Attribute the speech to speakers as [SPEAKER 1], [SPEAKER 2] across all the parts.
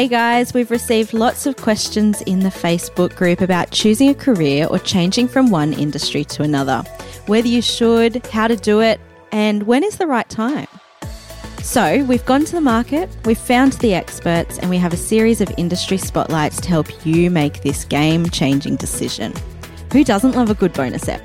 [SPEAKER 1] Hey guys, we've received lots of questions in the Facebook group about choosing a career or changing from one industry to another. Whether you should, how to do it, and when is the right time. So, we've gone to the market, we've found the experts, and we have a series of industry spotlights to help you make this game changing decision. Who doesn't love a good bonus app?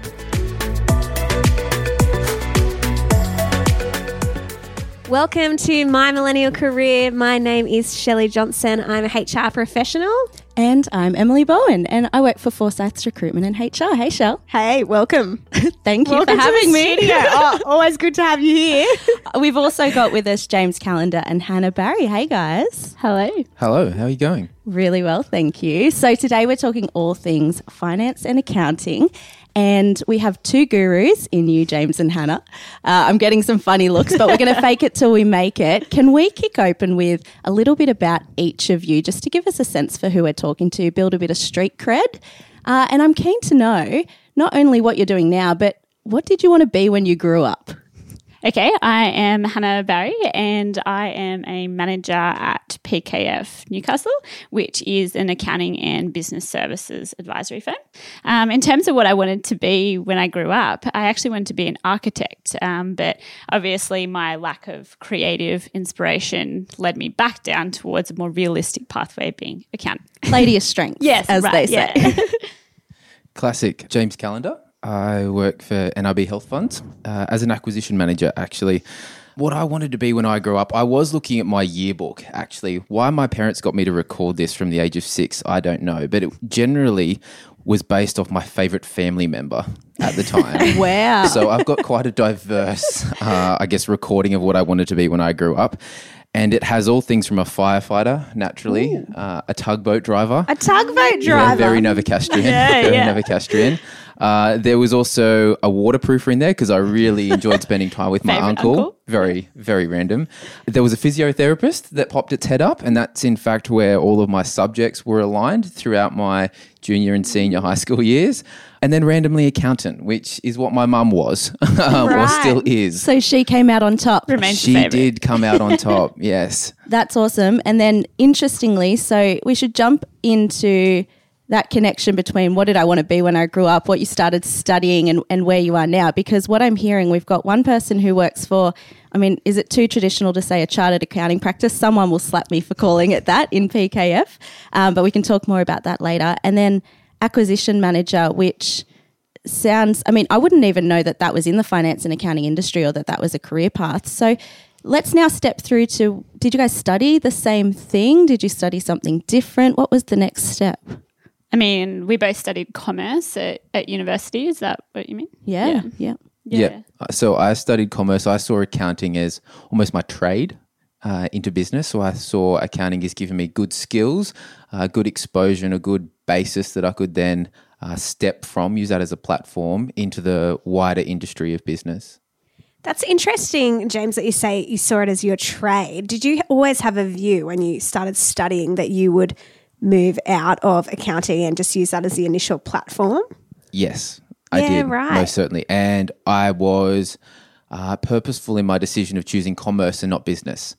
[SPEAKER 2] Welcome to My Millennial Career. My name is Shelley Johnson. I'm a HR professional.
[SPEAKER 1] And I'm Emily Bowen, and I work for Forsyths Recruitment and HR. Hey, Shell.
[SPEAKER 2] Hey, welcome.
[SPEAKER 1] Thank you
[SPEAKER 2] welcome
[SPEAKER 1] for having me.
[SPEAKER 2] Oh, always good to have you here.
[SPEAKER 1] We've also got with us James Callender and Hannah Barry. Hey, guys.
[SPEAKER 2] Hello.
[SPEAKER 3] Hello, how are you going?
[SPEAKER 1] Really well, thank you. So today we're talking all things finance and accounting. And we have two gurus in you, James and Hannah. Uh, I'm getting some funny looks, but we're going to fake it till we make it. Can we kick open with a little bit about each of you, just to give us a sense for who we're talking to, build a bit of street cred? Uh, and I'm keen to know not only what you're doing now, but what did you want to be when you grew up?
[SPEAKER 4] Okay, I am Hannah Barry and I am a manager at PKF Newcastle, which is an accounting and business services advisory firm. Um, in terms of what I wanted to be when I grew up, I actually wanted to be an architect, um, but obviously my lack of creative inspiration led me back down towards a more realistic pathway of being accountant.
[SPEAKER 1] Lady of strength,
[SPEAKER 4] Yes,
[SPEAKER 1] as
[SPEAKER 4] right,
[SPEAKER 1] they say.
[SPEAKER 4] yeah.
[SPEAKER 3] Classic James Callender. I work for NIB Health Funds uh, as an acquisition manager, actually. What I wanted to be when I grew up, I was looking at my yearbook, actually. Why my parents got me to record this from the age of six, I don't know. But it generally was based off my favorite family member at the time.
[SPEAKER 1] Wow.
[SPEAKER 3] So I've got quite a diverse, uh, I guess, recording of what I wanted to be when I grew up. And it has all things from a firefighter, naturally, uh, a tugboat driver.
[SPEAKER 2] A tugboat
[SPEAKER 3] Yeah,
[SPEAKER 2] driver.
[SPEAKER 3] very Novocastrian.
[SPEAKER 4] Yeah,
[SPEAKER 3] very
[SPEAKER 4] yeah.
[SPEAKER 3] Novocastrian. Uh, there was also a waterproofer in there because I really enjoyed spending time with my uncle.
[SPEAKER 4] uncle.
[SPEAKER 3] Very, very random. There was a physiotherapist that popped its head up, and that's in fact where all of my subjects were aligned throughout my junior and senior high school years. And then randomly accountant, which is what my mum was, um, or still is.
[SPEAKER 1] so she came out on top.
[SPEAKER 4] Remains
[SPEAKER 3] she did come out on top, yes.
[SPEAKER 1] That's awesome. And then, interestingly, so we should jump into that connection between what did I want to be when I grew up, what you started studying, and, and where you are now. Because what I'm hearing, we've got one person who works for, I mean, is it too traditional to say a chartered accounting practice? Someone will slap me for calling it that in PKF, um, but we can talk more about that later. And then acquisition manager, which sounds i mean i wouldn't even know that that was in the finance and accounting industry or that that was a career path so let's now step through to did you guys study the same thing did you study something different what was the next step
[SPEAKER 4] I mean, we both studied commerce at, at university. Is that what you mean?
[SPEAKER 1] yeah yeah,
[SPEAKER 3] Yeah. Uh, So I studied commerce. I saw accounting as almost my trade uh, into business. So I saw accounting as giving me good skills, uh, good exposure, and a good basis that I could then uh, step from, use that as a platform into the wider industry of business.
[SPEAKER 2] That's interesting, James, that you say you saw it as your trade. Did you always have a view when you started studying that you would move out of accounting and just use that as the initial platform?
[SPEAKER 3] Yes, I
[SPEAKER 2] Yeah,
[SPEAKER 3] did
[SPEAKER 2] right.
[SPEAKER 3] most certainly, and I was uh, purposeful in my decision of choosing commerce and not business.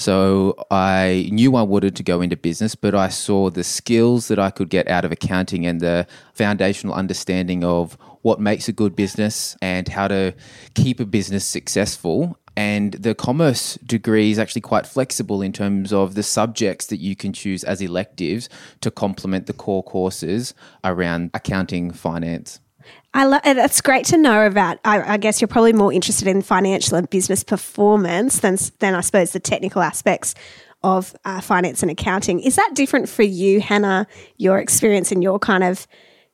[SPEAKER 3] So I knew I wanted to go into business, but I saw the skills that I could get out of accounting and the foundational understanding of what makes a good business and how to keep a business successful. And the commerce degree is actually quite flexible in terms of the subjects that you can choose as electives to complement the core courses around accounting, finance.
[SPEAKER 2] I lo- uh, that's great to know about. I, I guess you're probably more interested in financial and business performance than than I suppose the technical aspects of uh, finance and accounting. Is that different for you, Hannah? Your experience and your kind of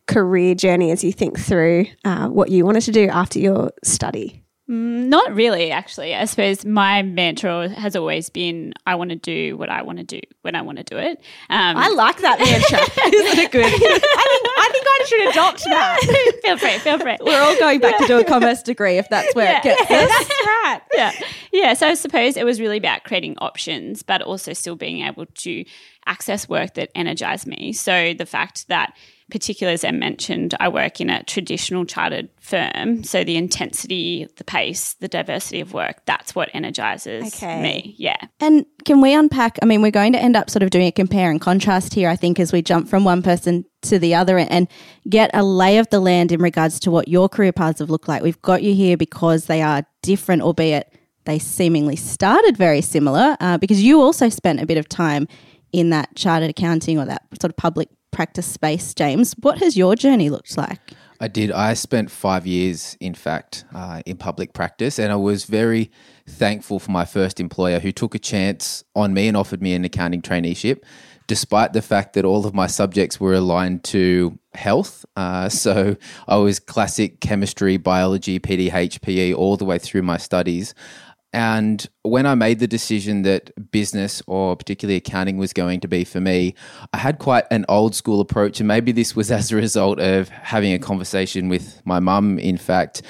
[SPEAKER 2] career journey as you think through uh, what you wanted to do after your study?
[SPEAKER 4] Not really, actually. I suppose my mantra has always been I want to do what I want to do when I want to do it. Um,
[SPEAKER 2] I like that mantra. Isn't it good? I think, I think I should adopt that.
[SPEAKER 4] feel free, feel free.
[SPEAKER 1] We're all going back to do a commerce degree if that's where it gets us.
[SPEAKER 2] That's right.
[SPEAKER 4] yeah. Yeah. So I suppose it was really about creating options, but also still being able to access work that energized me. So the fact that, particularly as I mentioned, I work in a traditional chartered firm. So the intensity, the pace, the diversity of work, that's what energizes
[SPEAKER 2] Okay.
[SPEAKER 4] me. Yeah.
[SPEAKER 1] And can we unpack? I mean, we're going to end up sort of doing a compare and contrast here, I think, as we jump from one person to the other and get a lay of the land in regards to what your career paths have looked like. We've got you here because they are different, albeit they seemingly started very similar, uh, because you also spent a bit of time in that chartered accounting or that sort of public practice space, James. What has your journey looked like?
[SPEAKER 3] I did. I spent five years, in fact, uh, in public practice, and I was very thankful for my first employer who took a chance on me and offered me an accounting traineeship, despite the fact that all of my subjects were aligned to health. Uh, so I was classic chemistry, biology, PDH, PE, all the way through my studies. And when I made the decision that business or particularly accounting was going to be for me, I had quite an old school approach. And maybe this was as a result of having a conversation with my mum, in fact.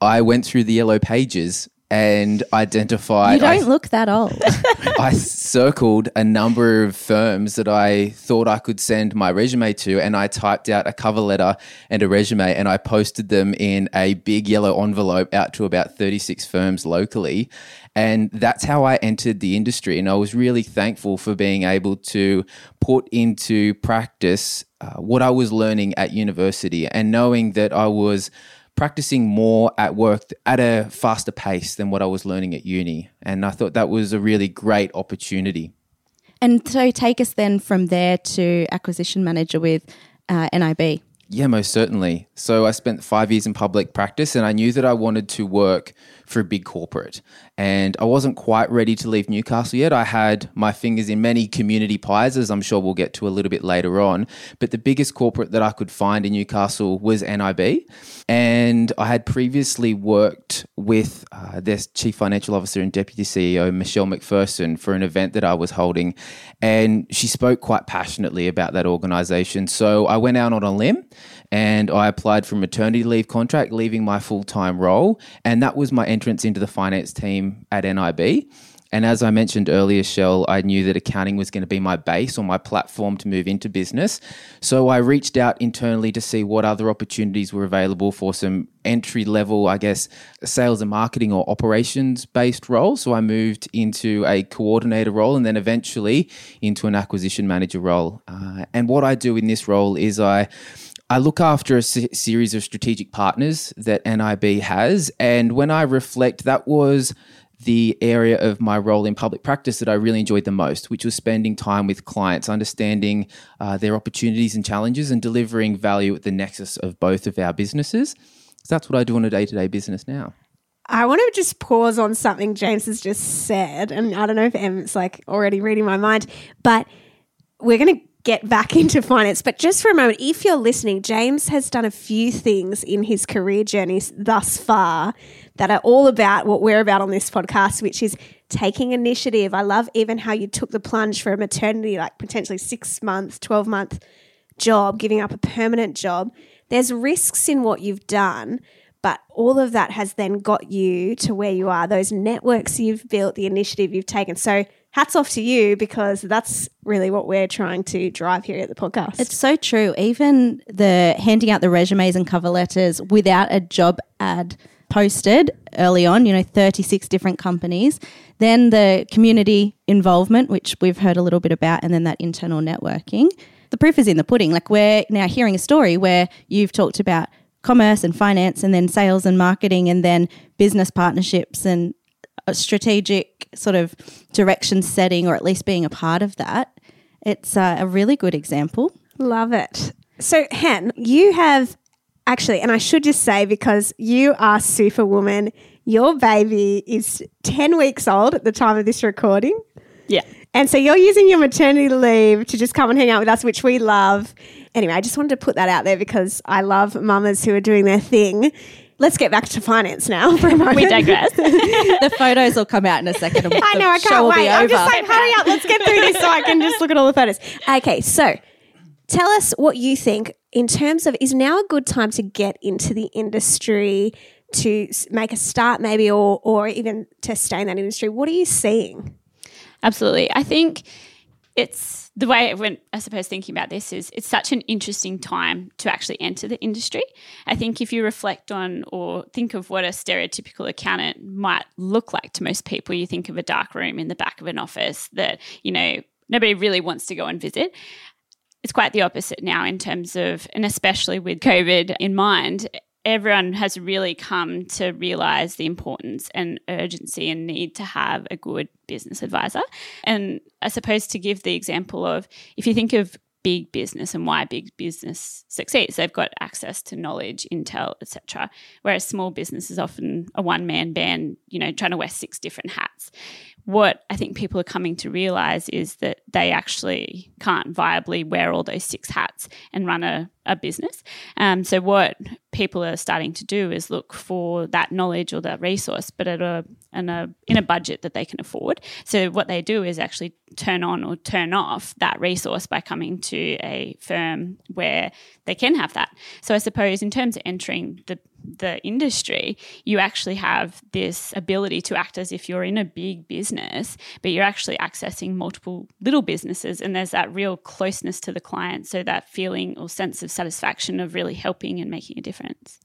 [SPEAKER 3] I went through the yellow pages and identified.
[SPEAKER 1] You
[SPEAKER 3] I-
[SPEAKER 1] don't look that old.
[SPEAKER 3] I circled a number of firms that I thought I could send my resume to, and I typed out a cover letter and a resume, and I posted them in a big yellow envelope out to about 36 firms locally. And that's how I entered the industry. And I was really thankful for being able to put into practice uh, what I was learning at university and knowing that I was practicing more at work at a faster pace than what I was learning at uni. And I thought that was a really great opportunity.
[SPEAKER 1] and so take us then from there to acquisition manager with uh, NIB.
[SPEAKER 3] Yeah, most certainly. So I spent five years in public practice and I knew that I wanted to work for a big corporate. And I wasn't quite ready to leave Newcastle yet. I had my fingers in many community pies, as I'm sure we'll get to a little bit later on. But the biggest corporate that I could find in Newcastle was NIB. And I had previously worked with uh, their chief financial officer and deputy CEO, Michelle McPherson, for an event that I was holding. And she spoke quite passionately about that organization. So I went out on a limb and I applied for maternity leave contract, leaving my full time role. And that was my entrance into the finance team at NIB. And as I mentioned earlier, Shell, I knew that accounting was going to be my base or my platform to move into business. So I reached out internally to see what other opportunities were available for some entry level, I guess, sales and marketing or operations based role. So I moved into a coordinator role and then eventually into an acquisition manager role. Uh, and what I do in this role is I I look after a se- series of strategic partners that NIB has. And when I reflect, that was the area of my role in public practice that I really enjoyed the most, which was spending time with clients, understanding uh, their opportunities and challenges, and delivering value at the nexus of both of our businesses. So that's what I do on a day to day business now.
[SPEAKER 2] I want to just pause on something James has just said, and I don't know if Em's like already reading my mind, but we're going to get back into finance. But just for a moment, if you're listening, James has done a few things in his career journey thus far that are all about what we're about on this podcast, which is taking initiative. I love even how you took the plunge for a maternity, like potentially six months, 12 month job, giving up a permanent job. There's risks in what you've done, but all of that has then got you to where you are, those networks you've built, the initiative you've taken. So hats off to you because that's really what we're trying to drive here at the podcast.
[SPEAKER 1] It's so true. Even the handing out the resumes and cover letters without a job ad posted early on, you know, 36 different companies. Then the community involvement, which we've heard a little bit about, and then that internal networking. The proof is in the pudding. Like we're now hearing a story where you've talked about commerce and finance and then sales and marketing and then business partnerships and strategic sort of direction setting or at least being a part of that. It's uh, a really good example.
[SPEAKER 2] Love it. So, Hen, you have actually, and I should just say because you are superwoman, your baby is 10 weeks old at the time of this recording.
[SPEAKER 4] Yeah.
[SPEAKER 2] And so you're using your maternity leave to just come and hang out with us, which we love. Anyway, I just wanted to put that out there because I love mamas who are doing their thing. Let's get back to finance now for a moment.
[SPEAKER 4] We digress.
[SPEAKER 1] the photos will come out in a second. and
[SPEAKER 2] I
[SPEAKER 1] the
[SPEAKER 2] know, I can't wait. I'm just like, hurry up, let's get through this so I can just look at all the photos. Okay, so tell us what you think in terms of is now a good time to get into the industry to make a start, maybe, or or even to stay in that industry. What are you seeing?
[SPEAKER 4] Absolutely. I think it's the way when I suppose thinking about this is it's such an interesting time to actually enter the industry. I think if you reflect on or think of what a stereotypical accountant might look like to most people, you think of a dark room in the back of an office that, you know, nobody really wants to go and visit. It's quite the opposite now in terms of, and especially with COVID in mind, everyone has really come to realize the importance and urgency and need to have a good business advisor. And I suppose to give the example of if you think of big business and why big business succeeds, they've got access to knowledge, intel, etc. Whereas small business is often a one man band, you know, trying to wear six different hats. What I think people are coming to realize is that they actually can't viably wear all those six hats and run a, a business. Um, so, what people are starting to do is look for that knowledge or that resource, but at a, in a in a budget that they can afford. So, what they do is actually turn on or turn off that resource by coming to a firm where they can have that. So, I suppose in terms of entering the the industry, you actually have this ability to act as if you're in a big business, but you're actually accessing multiple little businesses. And there's that real closeness to the client. So that feeling or sense of satisfaction of really helping and making a difference.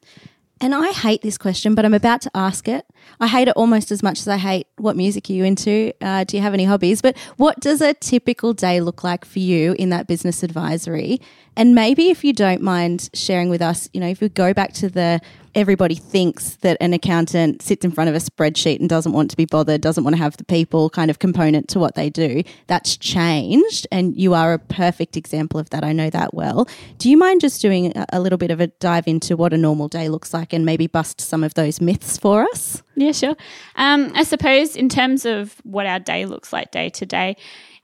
[SPEAKER 1] And I hate this question, but I'm about to ask it. I hate it almost as much as I hate what music are you into? Uh, do you have any hobbies? But what does a typical day look like for you in that business advisory? And maybe if you don't mind sharing with us, you know, if we go back to the everybody thinks that an accountant sits in front of a spreadsheet and doesn't want to be bothered, doesn't want to have the people kind of component to what they do. That's changed, and you are a perfect example of that. I know that well. Do you mind just doing a, little bit of a dive into what a normal day looks like and maybe bust some of those myths for us?
[SPEAKER 4] Yeah, sure. Um, I suppose in terms of what our day looks like day to day,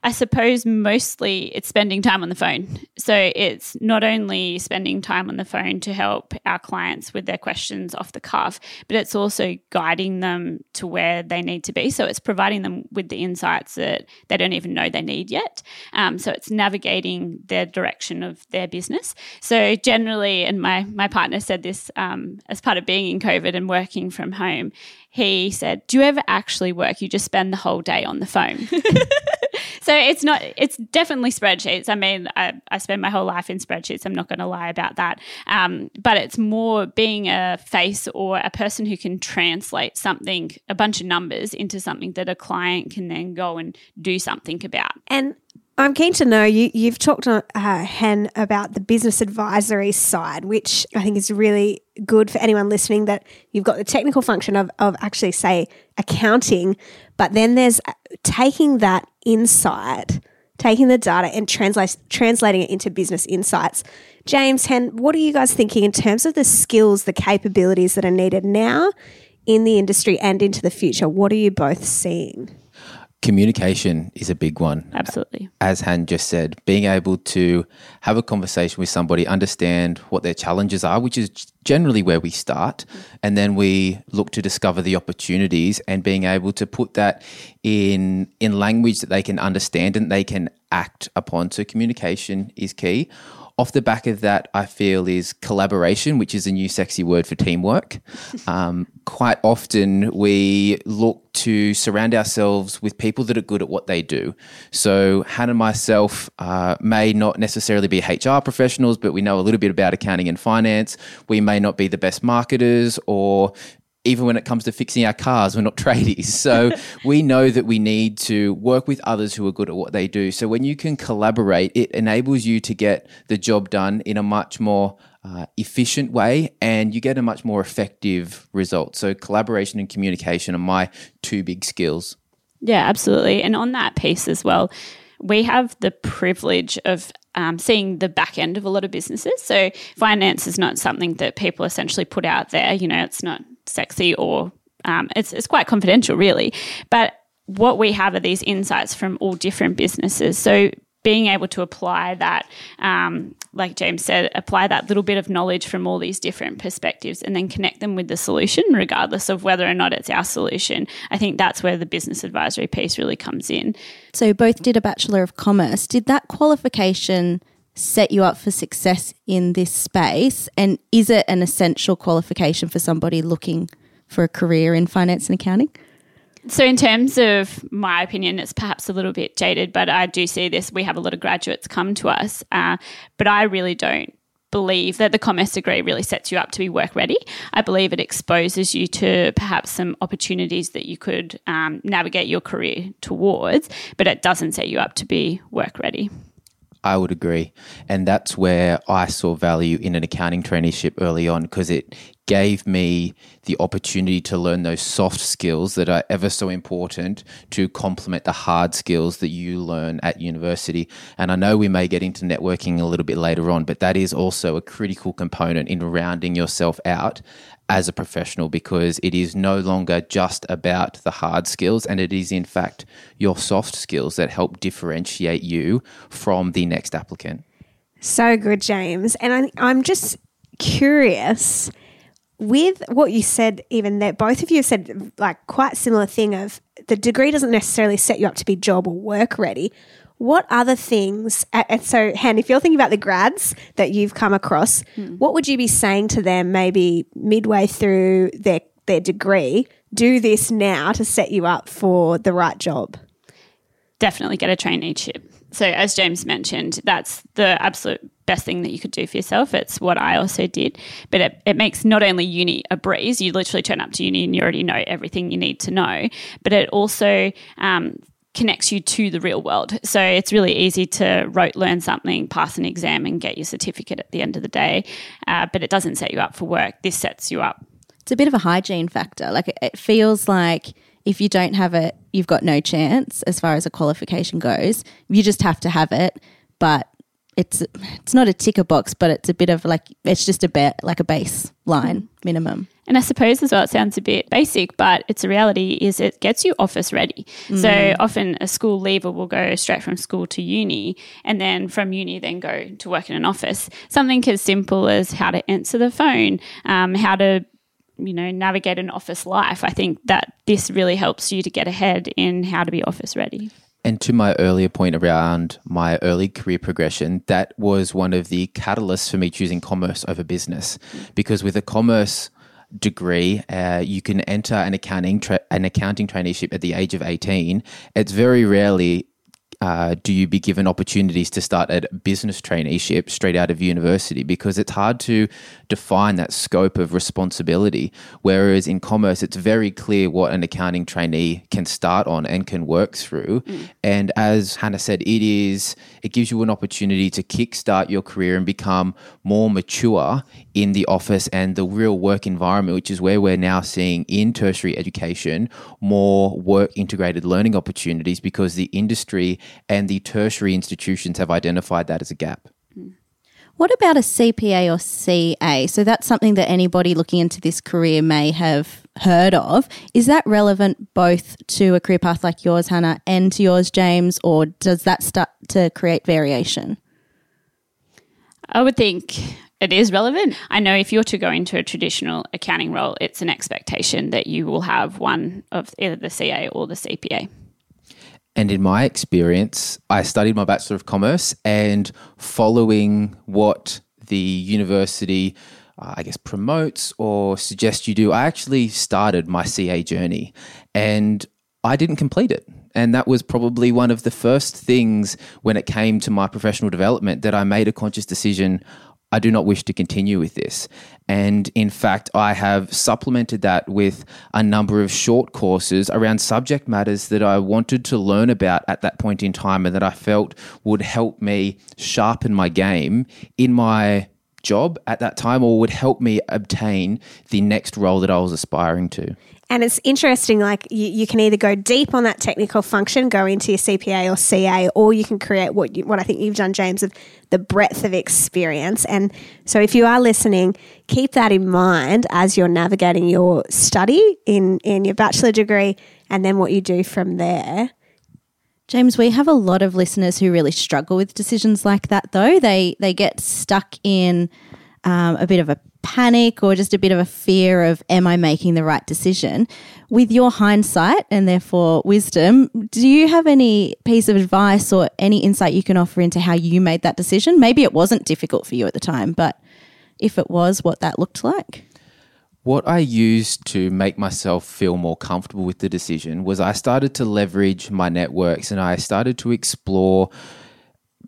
[SPEAKER 4] I suppose mostly it's spending time on the phone. So it's not only spending time on the phone to help our clients with their questions off the cuff, but it's also guiding them to where they need to be. So it's providing them with the insights that they don't even know they need yet. Um, so it's navigating their direction of their business. So generally, and my my partner said this um, as part of being in COVID and working from home. He said, "Do you ever actually work? You just spend the whole day on the phone." So it's not, it's definitely spreadsheets. I mean, I, I spend my whole life in spreadsheets. I'm not going to lie about that. Um, but it's more being a face or a person who can translate something, a bunch of numbers into something that a client can then go and do something about.
[SPEAKER 2] And I'm keen to know you. You've talked uh, Hen about the business advisory side, which I think is really good for anyone listening. That you've got the technical function of of actually say accounting, but then there's uh, taking that insight, taking the data and translate translating it into business insights. James, Hen, what are you guys thinking in terms of the skills, the capabilities that are needed now in the industry and into the future? What are you both seeing?
[SPEAKER 3] Communication is a big one.
[SPEAKER 4] Absolutely.
[SPEAKER 3] As Han just said, being able to have a conversation with somebody, understand what their challenges are, which is generally where we start, and then we look to discover the opportunities and being able to put that in in language that they can understand and they can act upon. So communication is key. Off the back of that, I feel is collaboration, which is a new sexy word for teamwork. Um, quite often, we look to surround ourselves with people that are good at what they do. So, Hannah and myself uh, may not necessarily be HR professionals, but we know a little bit about accounting and finance. We may not be the best marketers or even when it comes to fixing our cars, we're not tradies. So we know that we need to work with others who are good at what they do. So when you can collaborate, it enables you to get the job done in a much more uh, efficient way and you get a much more effective result. So collaboration and communication are my two big skills.
[SPEAKER 4] Yeah, absolutely. And on that piece as well, we have the privilege of um, seeing the back end of a lot of businesses. So finance is not something that people essentially put out there. You know, it's not sexy or um, it's it's quite confidential, really. But what we have are these insights from all different businesses. So being able to apply that, um, like James said, apply that little bit of knowledge from all these different perspectives and then connect them with the solution, regardless of whether or not it's our solution. I think that's where the business advisory piece really comes in.
[SPEAKER 1] So both did a Bachelor of Commerce. Did that qualification set you up for success in this space? And is it an essential qualification for somebody looking for a career in finance and accounting?
[SPEAKER 4] So, in terms of my opinion, it's perhaps a little bit jaded, but I do see this. We have a lot of graduates come to us, uh, but I really don't believe that the commerce degree really sets you up to be work ready. I believe it exposes you to perhaps some opportunities that you could um, navigate your career towards, but it doesn't set you up to be work ready.
[SPEAKER 3] I would agree. And that's where I saw value in an accounting traineeship early on because it gave me the opportunity to learn those soft skills that are ever so important to complement the hard skills that you learn at university. And I know we may get into networking a little bit later on, but that is also a critical component in rounding yourself out as a professional because it is no longer just about the hard skills and it is in fact your soft skills that help differentiate you from the next applicant.
[SPEAKER 2] So good, James. And I, I'm just curious with what you said, even that both of you said like quite similar thing of the degree doesn't necessarily set you up to be job or work ready. What other things? And so, Han, if you're thinking about the grads that you've come across, hmm. what would you be saying to them maybe midway through their their degree? Do this now to set you up for the right job.
[SPEAKER 4] Definitely get a traineeship. So, as James mentioned, that's the absolute best thing that you could do for yourself. It's what I also did. But it, it makes not only uni a breeze, you literally turn up to uni and you already know everything you need to know, but it also um, connects you to the real world. So it's really easy to rote learn something, pass an exam, and get your certificate at the end of the day. Uh, but it doesn't set you up for work. This sets you up.
[SPEAKER 1] It's a bit of a hygiene factor. Like it feels like if you don't have it, you've got no chance as far as a qualification goes. You just have to have it, but it's it's not a ticker box, but it's a bit of like it's just a bit like a baseline minimum.
[SPEAKER 4] And I suppose as well, it sounds a bit basic, but it's a reality is it gets you office ready. Mm. So often a school leaver will go straight from school to uni and then from uni then go to work in an office. Something as simple as how to answer the phone, um, how to you know navigate an office life i think that this really helps you to get ahead in how to be office ready
[SPEAKER 3] and to my earlier point around my early career progression, that was one of the catalysts for me choosing commerce over business. Because with a commerce degree, uh, you can enter an accounting tra- an accounting traineeship at the age of eighteen. It's very rarely uh, do you be given opportunities to start a business traineeship straight out of university? Because it's hard to define that scope of responsibility. Whereas in commerce, it's very clear what an accounting trainee can start on and can work through. Mm. And as Hannah said, it is it gives you an opportunity to kickstart your career and become more mature in the office and the real work environment, which is where we're now seeing in tertiary education more work integrated learning opportunities because the industry and the tertiary institutions have identified that as a gap.
[SPEAKER 1] What about a CPA or CA? So that's something that anybody looking into this career may have heard of. Is that relevant both to a career path like yours, Hannah, and to yours, James, or does that start to create variation?
[SPEAKER 4] I would think it is relevant. I know if you're to go into a traditional accounting role, it's an expectation that you will have one of either the CA or the CPA.
[SPEAKER 3] And in my experience, I studied my Bachelor of Commerce and following what the university, uh, I guess, promotes or suggests you do, I actually started my CA journey and I didn't complete it. And that was probably one of the first things when it came to my professional development that I made a conscious decision I do not wish to continue with this. And in fact, I have supplemented that with a number of short courses around subject matters that I wanted to learn about at that point in time and that I felt would help me sharpen my game in my job at that time or would help me obtain the next role that I was aspiring to.
[SPEAKER 2] And it's interesting, like you, you, can either go deep on that technical function, go into your CPA or CA, or you can create what you, what I think you've done, James, of the breadth of experience. And so, if you are listening, keep that in mind as you're navigating your study in in your bachelor degree, and then what you do from there.
[SPEAKER 1] James, we have a lot of listeners who really struggle with decisions like that, though. They they get stuck in um, a bit of a panic or just a bit of a fear of, am I making the right decision? With your hindsight and therefore wisdom, do you have any piece of advice or any insight you can offer into how you made that decision? Maybe it wasn't difficult for you at the time, but if it was, what that looked like?
[SPEAKER 3] What I used to make myself feel more comfortable with the decision was I started to leverage my networks and I started to explore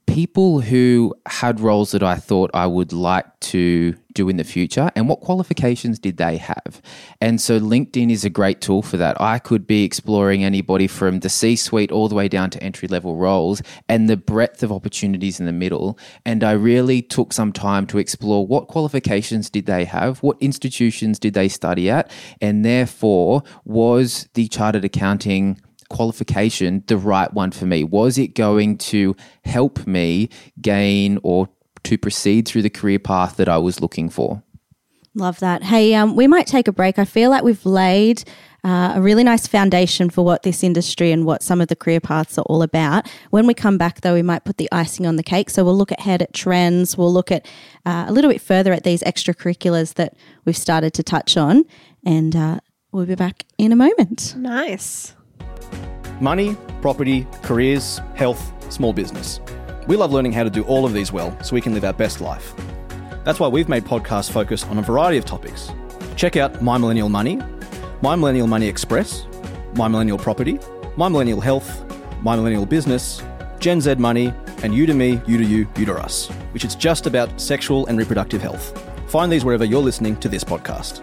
[SPEAKER 3] people who had roles that I thought I would like to do in the future and what qualifications did they have. And so LinkedIn is a great tool for that. I could be exploring anybody from the C suite all the way down to entry level roles and the breadth of opportunities in the middle. And I really took some time to explore what qualifications did they have, what institutions did they study at, and therefore was the chartered accounting qualification the right one for me? Was it going to help me gain or to proceed through the career path that I was looking for?
[SPEAKER 1] Love that. Hey, um, we might take a break. I feel like we've laid uh, a really nice foundation for what this industry and what some of the career paths are all about. When we come back, though, we might put the icing on the cake. So we'll look ahead at trends. We'll look at uh, a little bit further at these extracurriculars that we've started to touch on. And uh, we'll be back in a moment.
[SPEAKER 2] Nice.
[SPEAKER 5] Money, property, careers, health, small business. We love learning how to do all of these well so we can live our best life. That's why we've made podcasts focus on a variety of topics. Check out My Millennial Money, My Millennial Money Express, My Millennial Property, My Millennial Health, My Millennial Business, Gen Z Money, and You to Me, You to You, You to Us, which is just about sexual and reproductive health. Find these wherever you're listening to this podcast.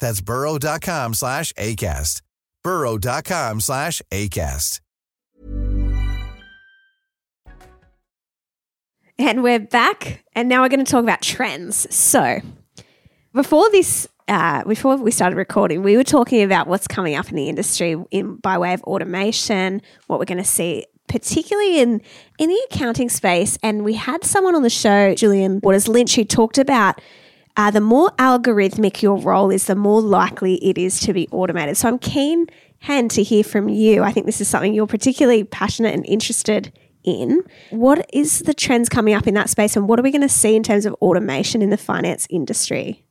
[SPEAKER 6] That's burrow.com slash ACAST. burrow.com slash ACAST.
[SPEAKER 2] And we're back, and now we're going to talk about trends. So, before this, uh, before we started recording, we were talking about what's coming up in the industry in by way of automation, what we're going to see, particularly in in the accounting space. And we had someone on the show, Julian Waters Lynch, who talked about uh, the more algorithmic your role is, the more likely it is to be automated. So, I'm keen, Han, to hear from you. I think this is something you're particularly passionate and interested in. What is the trends coming up in that space, and what are we going to see in terms of automation in the finance industry?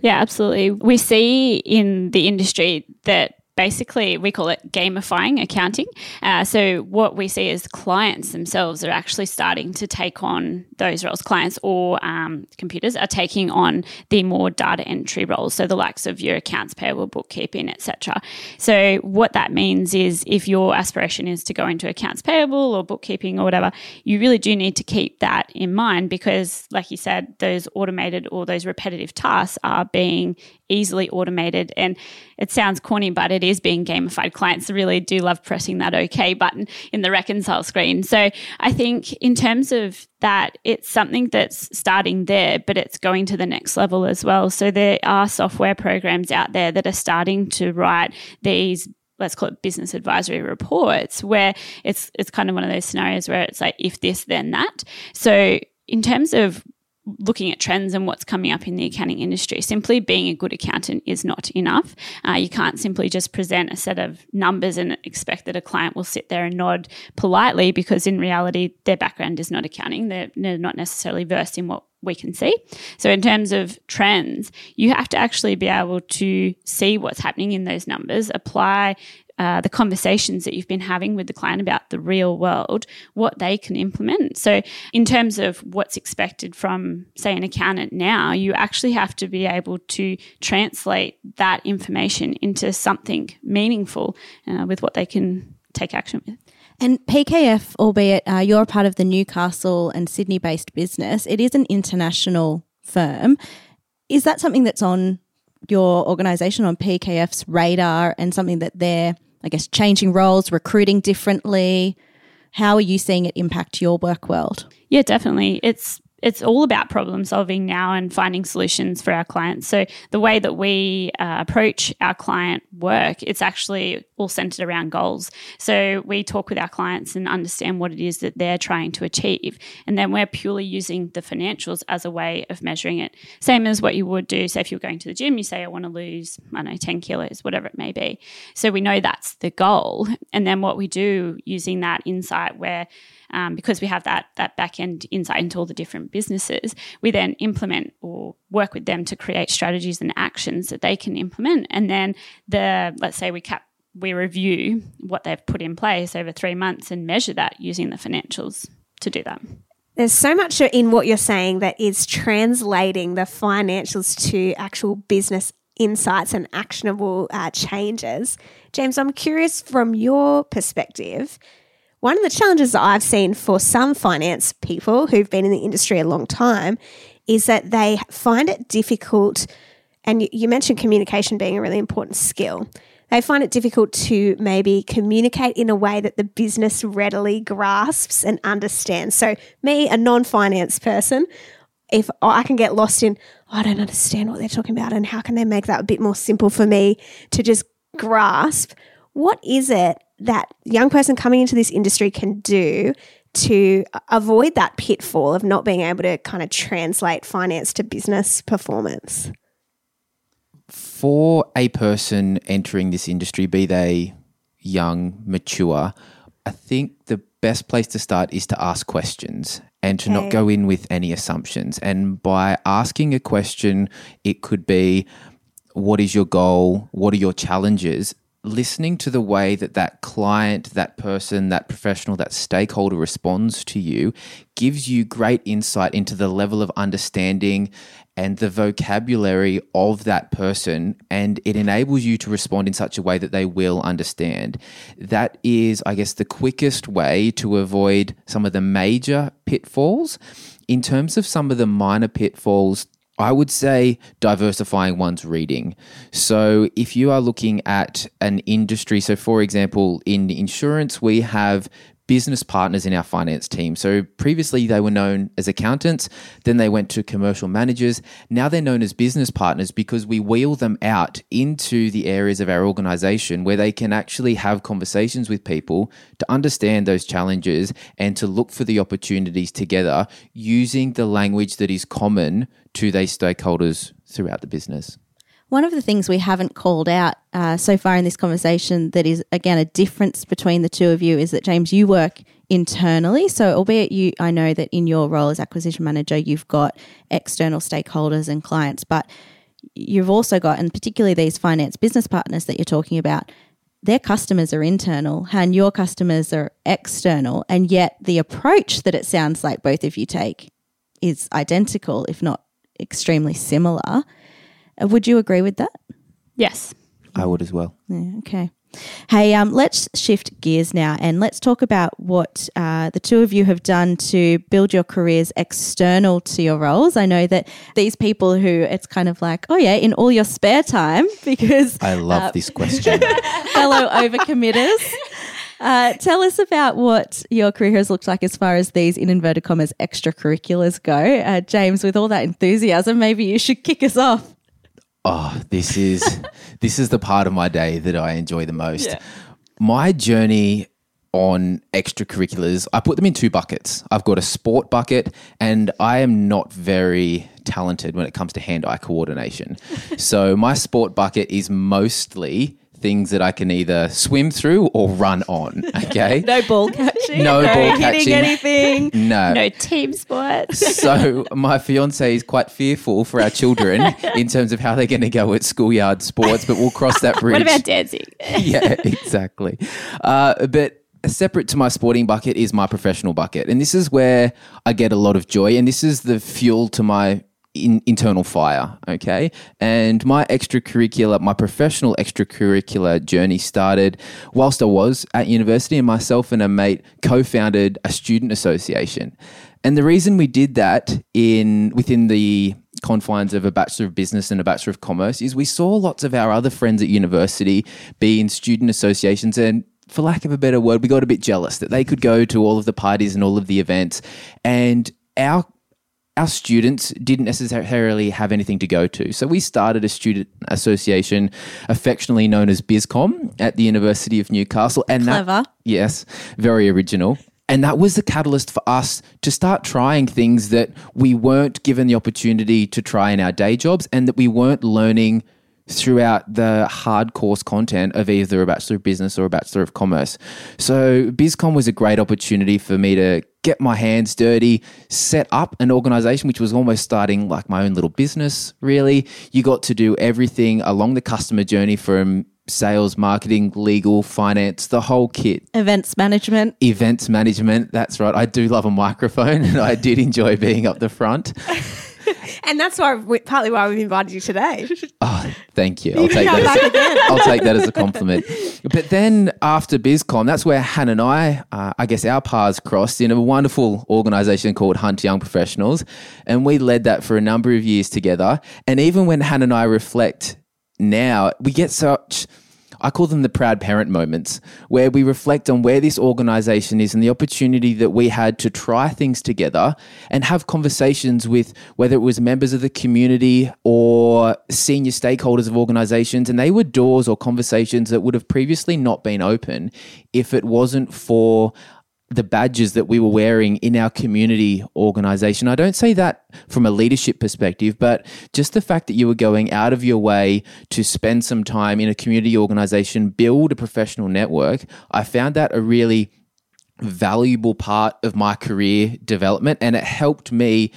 [SPEAKER 4] Yeah, absolutely. We see in the industry that basically we call it gamifying accounting. Uh, so what we see is clients themselves are actually starting to take on those roles. Clients or um, computers are taking on the more data entry roles, so the likes of your accounts payable, bookkeeping, etc. So what that means is if your aspiration is to go into accounts payable or bookkeeping or whatever, you really do need to keep that in mind because, like you said, those automated or those repetitive tasks are being easily automated. And it sounds corny, but it is being gamified. Clients really do love pressing that OK button in the reconcile screen. So I think in terms of that, it's something that's starting there, but it's going to the next level as well. So there are software programs out there that are starting to write these let's call it business advisory reports where it's it's kind of one of those scenarios where it's like if this then that so in terms of looking at trends and what's coming up in the accounting industry. Simply being a good accountant is not enough. Uh, you can't simply just present a set of numbers and expect that a client will sit there and nod politely because in reality, their background is not accounting. They're, they're not necessarily versed in what we can see. So, in terms of trends, you have to actually be able to see what's happening in those numbers, apply uh, the conversations that you've been having with the client about the real world, what they can implement. So, in terms of what's expected from, say, an accountant now, you actually have to be able to translate that information into something meaningful uh, with what they can take action with.
[SPEAKER 1] And PKF, albeit uh, you're a part of the Newcastle and Sydney based business, it is an international firm. Is that something that's on your organisation, on PKF's radar, and something that they're, I guess, changing roles, recruiting differently? How are you seeing it impact your work world?
[SPEAKER 4] Yeah, definitely. It's it's all about problem solving now and finding solutions for our clients. So the way that we uh, approach our client work, it's actually all centered around goals. So we talk with our clients and understand what it is that they're trying to achieve, and then we're purely using the financials as a way of measuring it. Same as what you would do. Say if you're going to the gym, you say I want to lose I don't know ten kilos, whatever it may be. So we know that's the goal, and then what we do using that insight where um, because we have that that back end insight into all the different businesses, we then implement or work with them to create strategies and actions that they can implement. And then the let's say we cap we review what they've put in place over three months and measure that using the financials to do that.
[SPEAKER 2] There's so much in what you're saying that is translating the financials to actual business insights and actionable uh, changes. James, I'm curious from your perspective, one of the challenges I've seen for some finance people who've been in the industry a long time is that they find it difficult. And you mentioned communication being a really important skill. They find it difficult to maybe communicate in a way that the business readily grasps and understands. So, me, a non finance person, if I can get lost in, oh, I don't understand what they're talking about, and how can they make that a bit more simple for me to just grasp? What is it that young person coming into this industry can do to avoid that pitfall of not being able to kind of translate finance to business performance?
[SPEAKER 3] For a person entering this industry, be they young, mature, I think the best place to start is to ask questions and to okay. not go in with any assumptions. And by asking a question, it could be, What is your goal? What are your challenges? Listening to the way that that client, that person, that professional, that stakeholder responds to you gives you great insight into the level of understanding and the vocabulary of that person, and it enables you to respond in such a way that they will understand. That is, I guess, the quickest way to avoid some of the major pitfalls. In terms of some of the minor pitfalls, I would say diversifying one's reading. So, if you are looking at an industry, so for example, in insurance, we have business partners in our finance team. So previously they were known as accountants, then they went to commercial managers. Now they're known as business partners because we wheel them out into the areas of our organization where they can actually have conversations with people to understand those challenges and to look for the opportunities together using the language that is common to these stakeholders throughout the business.
[SPEAKER 1] One of the things we haven't called out uh, so far in this conversation that is, again, a difference between the two of you is that, James, you work internally. So, albeit you, I know that in your role as acquisition manager, you've got external stakeholders and clients, but you've also got, and particularly these finance business partners that you're talking about, their customers are internal and your customers are external. And yet, the approach that it sounds like both of you take is identical, if not extremely similar. Uh, would you agree with that?
[SPEAKER 4] Yes.
[SPEAKER 3] I would as well.
[SPEAKER 1] Yeah, okay. Hey, um, let's shift gears now and let's talk about what uh, the two of you have done to build your careers external to your roles. I know that these people who it's kind of like, oh yeah, in all your spare time, because
[SPEAKER 3] I love uh, this question.
[SPEAKER 1] fellow overcommitters. Uh, tell us about what your career has looked like as far as these, in inverted commas, extracurriculars go. Uh, James, with all that enthusiasm, maybe you should kick us off.
[SPEAKER 3] Oh, this is this is the part of my day that I enjoy the most. Yeah. My journey on extracurriculars, I put them in two buckets. I've got a sport bucket, and I am not very talented when it comes to hand eye coordination. so, my sport bucket is mostly things that I can either swim through or run on. Okay.
[SPEAKER 1] No ball catching.
[SPEAKER 3] No ball
[SPEAKER 1] hitting
[SPEAKER 3] catching.
[SPEAKER 1] anything.
[SPEAKER 3] no.
[SPEAKER 4] No team sports.
[SPEAKER 3] So my fiance is quite fearful for our children in terms of how they're going to go at schoolyard sports, but we'll cross that bridge.
[SPEAKER 4] what about dancing?
[SPEAKER 3] yeah, exactly. Uh, but separate to my sporting bucket is my professional bucket, and this is where I get a lot of joy, and this is the fuel to my in, internal fire. Okay, and my extracurricular, my professional extracurricular journey started whilst I was at university, and myself and a mate co-founded a student association. And the reason we did that in within the confines of a Bachelor of Business and a Bachelor of Commerce is we saw lots of our other friends at university be in student associations and for lack of a better word, we got a bit jealous that they could go to all of the parties and all of the events and our our students didn't necessarily have anything to go to. So we started a student association affectionately known as BizCom at the University of Newcastle and that-
[SPEAKER 1] Clever.
[SPEAKER 3] Yes, very original. And that was the catalyst for us to start trying things that we weren't given the opportunity to try in our day jobs and that we weren't learning throughout the hard course content of either a Bachelor of Business or a Bachelor of Commerce. So BizCom was a great opportunity for me to get my hands dirty, set up an organization which was almost starting like my own little business, really. You got to do everything along the customer journey from sales, marketing, legal, finance, the whole kit.
[SPEAKER 1] Events management.
[SPEAKER 3] Events management, that's right. I do love a microphone and I did enjoy being up the front.
[SPEAKER 2] And that's why partly why we've invited you today.
[SPEAKER 3] Oh, thank you. I'll take that. As. I'll take that as a compliment. But then after BizCom, that's where Hanna and I, uh, I guess, our paths crossed in a wonderful organisation called Hunter Young Professionals, and we led that for a number of years together. And even when Hanna and I reflect now, we get such. I call them the proud parent moments, where we reflect on where this organization is and the opportunity that we had to try things together and have conversations with whether it was members of the community or senior stakeholders of organizations. And they were doors or conversations that would have previously not been open if it wasn't for the badges that we were wearing in our community organization. I don't say that from a leadership perspective, but just the fact that you were going out of your way to spend some time in a community organization, build a professional network, I found that a really valuable part of my career development and it helped me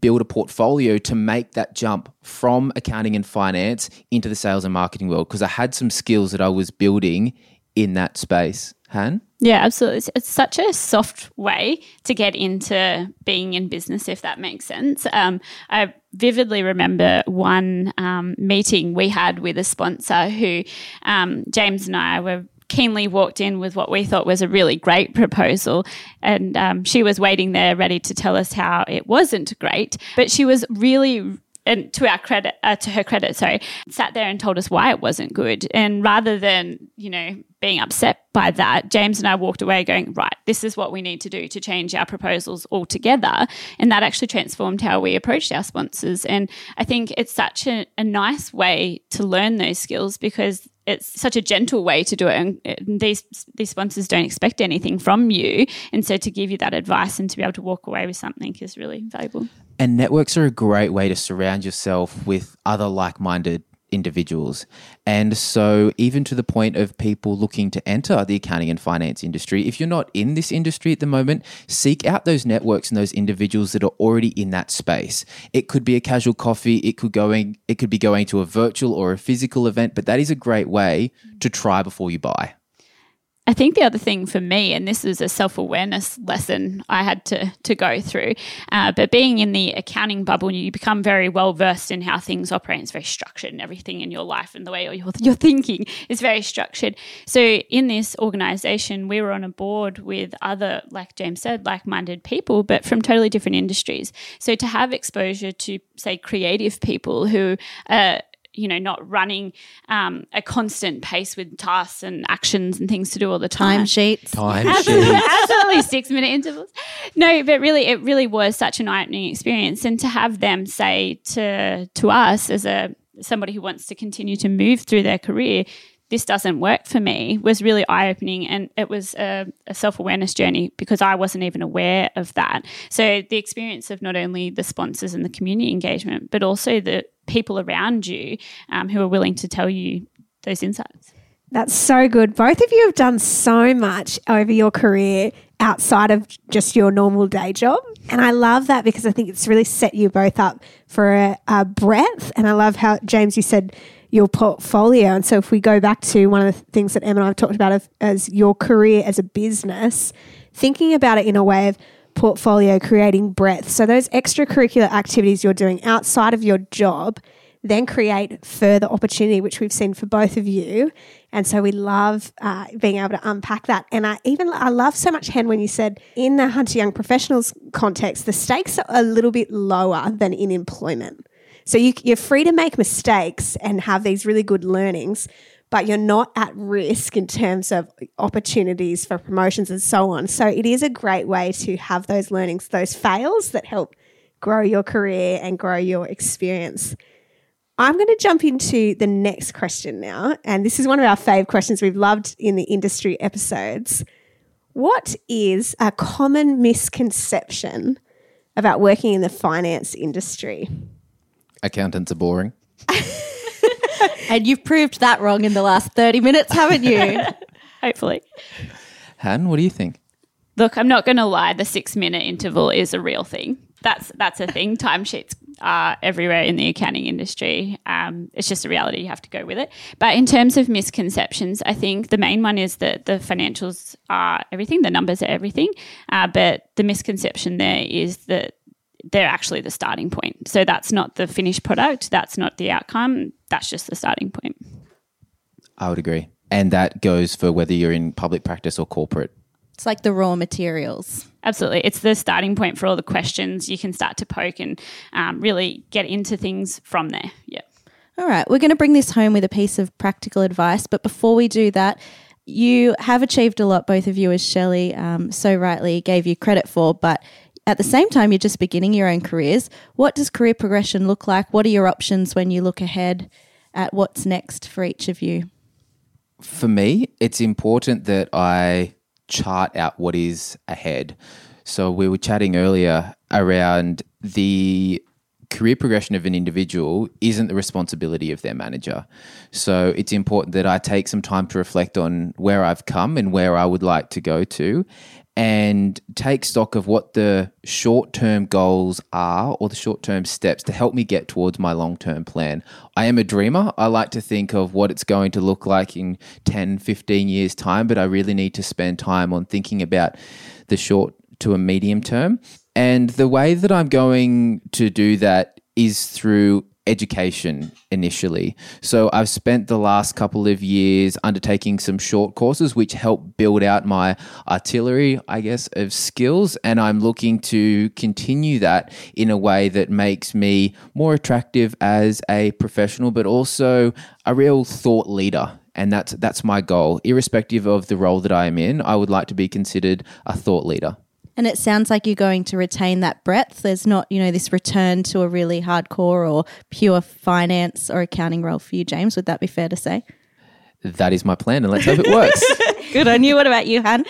[SPEAKER 3] build a portfolio to make that jump from accounting and finance into the sales and marketing world because I had some skills that I was building in that space. Han?
[SPEAKER 4] Yeah, absolutely. It's, such a soft way to get into being in business, if that makes sense. Um, I vividly remember one um, meeting we had with a sponsor who um, James and I were keenly walked in with what we thought was a really great proposal. And um, she was waiting there ready to tell us how it wasn't great, but she was really and to our credit, uh, to her credit, sorry, sat there and told us why it wasn't good. And rather than, you know, being upset by that, James and I walked away going, right, this is what we need to do to change our proposals altogether. And that actually transformed how we approached our sponsors. And I think it's such a, a nice way to learn those skills because it's such a gentle way to do it and these these sponsors don't expect anything from you and so to give you that advice and to be able to walk away with something is really valuable
[SPEAKER 3] And networks are a great way to surround yourself with other like minded individuals. And so, even to the point of people looking to enter the accounting and finance industry, if you're not in this industry at the moment, seek out those networks and those individuals that are already in that space. It could be a casual coffee, it could going it could be going to a virtual or a physical event, but that is a great way to try before you buy.
[SPEAKER 4] I think the other thing for me, and this is a self awareness lesson I had to, to go through, uh, but being in the accounting bubble, you become very well versed in how things operate. It's very structured, and everything in your life and the way you're, you're thinking is very structured. So, in this organization, we were on a board with other, like James said, like minded people, but from totally different industries. So, to have exposure to, say, creative people who, uh, you know, not running um, a constant pace with tasks and actions and things to do all the time.
[SPEAKER 1] Timesheets.
[SPEAKER 3] Time
[SPEAKER 4] Absolutely,
[SPEAKER 3] sheets.
[SPEAKER 4] absolutely six minute intervals. No, but really, it really was such an eye opening experience, and to have them say to to us as a somebody who wants to continue to move through their career. This doesn't work for me was really eye opening, and it was a, a self awareness journey because I wasn't even aware of that. So, the experience of not only the sponsors and the community engagement, but also the people around you um, who are willing to tell you those insights.
[SPEAKER 2] That's so good. Both of you have done so much over your career outside of just your normal day job. And I love that because I think it's really set you both up for a, a breadth. And I love how, James, you said your portfolio. And so if we go back to one of the things that Emma and I have talked about as your career as a business, thinking about it in a way of portfolio creating breadth. So those extracurricular activities you're doing outside of your job then create further opportunity, which we've seen for both of you. And so we love uh, being able to unpack that. And I even I love so much Hen when you said in the Hunter Young Professionals context, the stakes are a little bit lower than in employment. So you, you're free to make mistakes and have these really good learnings, but you're not at risk in terms of opportunities for promotions and so on. So it is a great way to have those learnings, those fails that help grow your career and grow your experience. I'm going to jump into the next question now. And this is one of our fave questions we've loved in the industry episodes. What is a common misconception about working in the finance industry?
[SPEAKER 3] Accountants are boring.
[SPEAKER 1] and you've proved that wrong in the last 30 minutes, haven't you?
[SPEAKER 4] Hopefully.
[SPEAKER 3] Han, what do you think?
[SPEAKER 4] Look, I'm not going to lie. The six minute interval is a real thing. That's that's a thing. Timesheets are everywhere in the accounting industry. Um, it's just a reality. You have to go with it. But in terms of misconceptions, I think the main one is that the financials are everything. The numbers are everything. Uh, but the misconception there is that they're actually the starting point. So that's not the finished product. That's not the outcome. That's just the starting point.
[SPEAKER 3] I would agree. And that goes for whether you're in public practice or corporate.
[SPEAKER 1] It's like the raw materials.
[SPEAKER 4] Absolutely. It's the starting point for all the questions. You can start to poke and um, really get into things from there. Yeah.
[SPEAKER 1] All right. We're going to bring this home with a piece of practical advice. But before we do that, you have achieved a lot, both of you, as Shelley um, so rightly gave you credit for. But at the same time, you're just beginning your own careers. What does career progression look like? What are your options when you look ahead at what's next for each of you?
[SPEAKER 3] For me, it's important that I chart out what is ahead. So we were chatting earlier around the career progression of an individual isn't the responsibility of their manager. So it's important that I take some time to reflect on where I've come and where I would like to go to and take stock of what the short term goals are or the short term steps to help me get towards my long term plan. I am a dreamer. I like to think of what it's going to look like in 10, 15 years' time, but I really need to spend time on thinking about the short to a medium term. And the way that I'm going to do that is through education initially. So I've spent the last couple of years undertaking some short courses which help build out my artillery, I guess, of skills. And I'm looking to continue that in a way that makes me more attractive as a professional, but also a real thought leader. And that's that's my goal. Irrespective of the role that I am in, I would like to be considered a thought leader.
[SPEAKER 1] And it sounds like you're going to retain that breadth. There's not, you know, this return to a really hardcore or pure finance or accounting role for you, James. Would that be fair to say?
[SPEAKER 3] That is my plan, and let's hope it works.
[SPEAKER 1] Good on you. What about you, Han?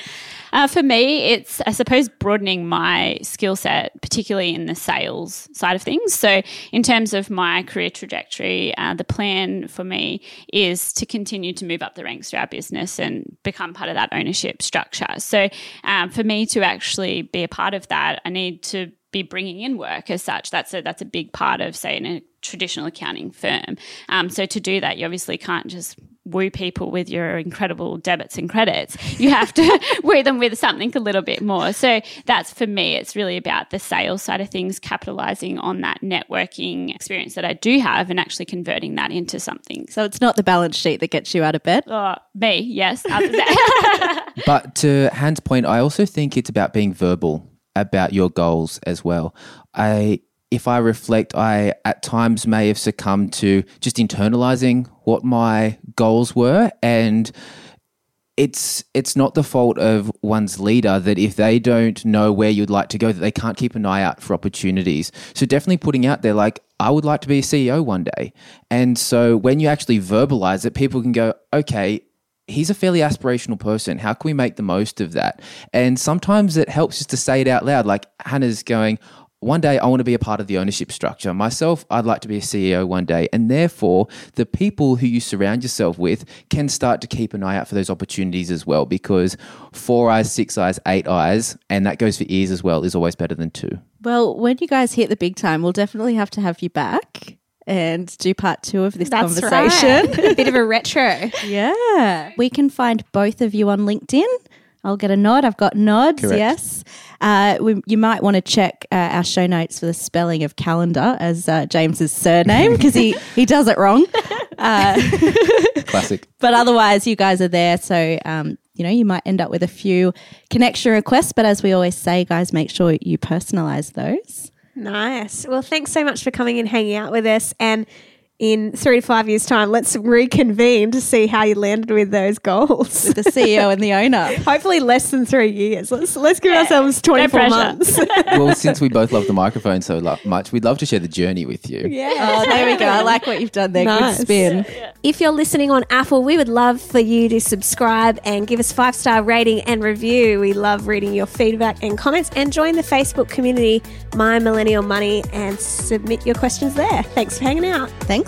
[SPEAKER 4] Uh, for me, it's, I suppose, broadening my skill set, particularly in the sales side of things. So, in terms of my career trajectory, uh, the plan for me is to continue to move up the ranks through our business and become part of that ownership structure. So, um, for me to actually be a part of that, I need to be bringing in work as such. That's a that's a big part of say in a traditional accounting firm. Um, so to do that, you obviously can't just woo people with your incredible debits and credits. You have to woo them with something a little bit more. So that's for me, it's really about the sales side of things, capitalizing on that networking experience that I do have and actually converting that into something.
[SPEAKER 1] So it's not the balance sheet that gets you out of bed.
[SPEAKER 4] Oh, me, yes.
[SPEAKER 3] but to Han's point, I also think it's about being verbal about your goals as well. I if I reflect, I at times may have succumbed to just internalizing what my goals were and it's it's not the fault of one's leader that if they don't know where you'd like to go that they can't keep an eye out for opportunities. So definitely putting out there like I would like to be a CEO one day. And so when you actually verbalize it people can go okay he's a fairly aspirational person. How can we make the most of that? And sometimes it helps just to say it out loud. Like Hanna's going, one day I want to be a part of the ownership structure. Myself, I'd like to be a CEO one day. And therefore, the people who you surround yourself with can start to keep an eye out for those opportunities as well because four eyes, six eyes, eight eyes, and that goes for ears as well, is always better than two.
[SPEAKER 1] Well, when you guys hit the big time, we'll definitely have to have you back and do part two of this
[SPEAKER 2] That's
[SPEAKER 1] conversation.
[SPEAKER 2] right. a bit of a retro.
[SPEAKER 1] Yeah. We can find both of you on LinkedIn. I'll get a nod. I've got nods,
[SPEAKER 3] Correct.
[SPEAKER 1] yes. Uh, we, you might want to check uh, our show notes for the spelling of calendar as uh, James's surname because he, he does it wrong.
[SPEAKER 3] Classic.
[SPEAKER 1] But otherwise, you guys are there. So, um, you know, you might end up with a few connection requests. But as we always say, guys, make sure you personalize those.
[SPEAKER 2] Nice. Well, thanks so much for coming and hanging out with us. And in three to five years' time, let's reconvene to see how you landed with those goals.
[SPEAKER 1] The CEO and the owner.
[SPEAKER 2] Hopefully, less than three years. Let's let's give ourselves twenty four
[SPEAKER 4] pressure.
[SPEAKER 2] months.
[SPEAKER 3] well, since we both love the microphone so lo- much, we'd love to share the journey with you.
[SPEAKER 2] yeah.
[SPEAKER 1] Oh, there we go. I like what you've done there.
[SPEAKER 2] Nice.
[SPEAKER 1] Good spin.
[SPEAKER 2] If you're listening on Apple, we would love for you to subscribe and give us five star rating and review. We love reading your feedback and comments and join the Facebook community, My Millennial Money, and submit your questions there. Thanks for hanging out.
[SPEAKER 1] Thanks,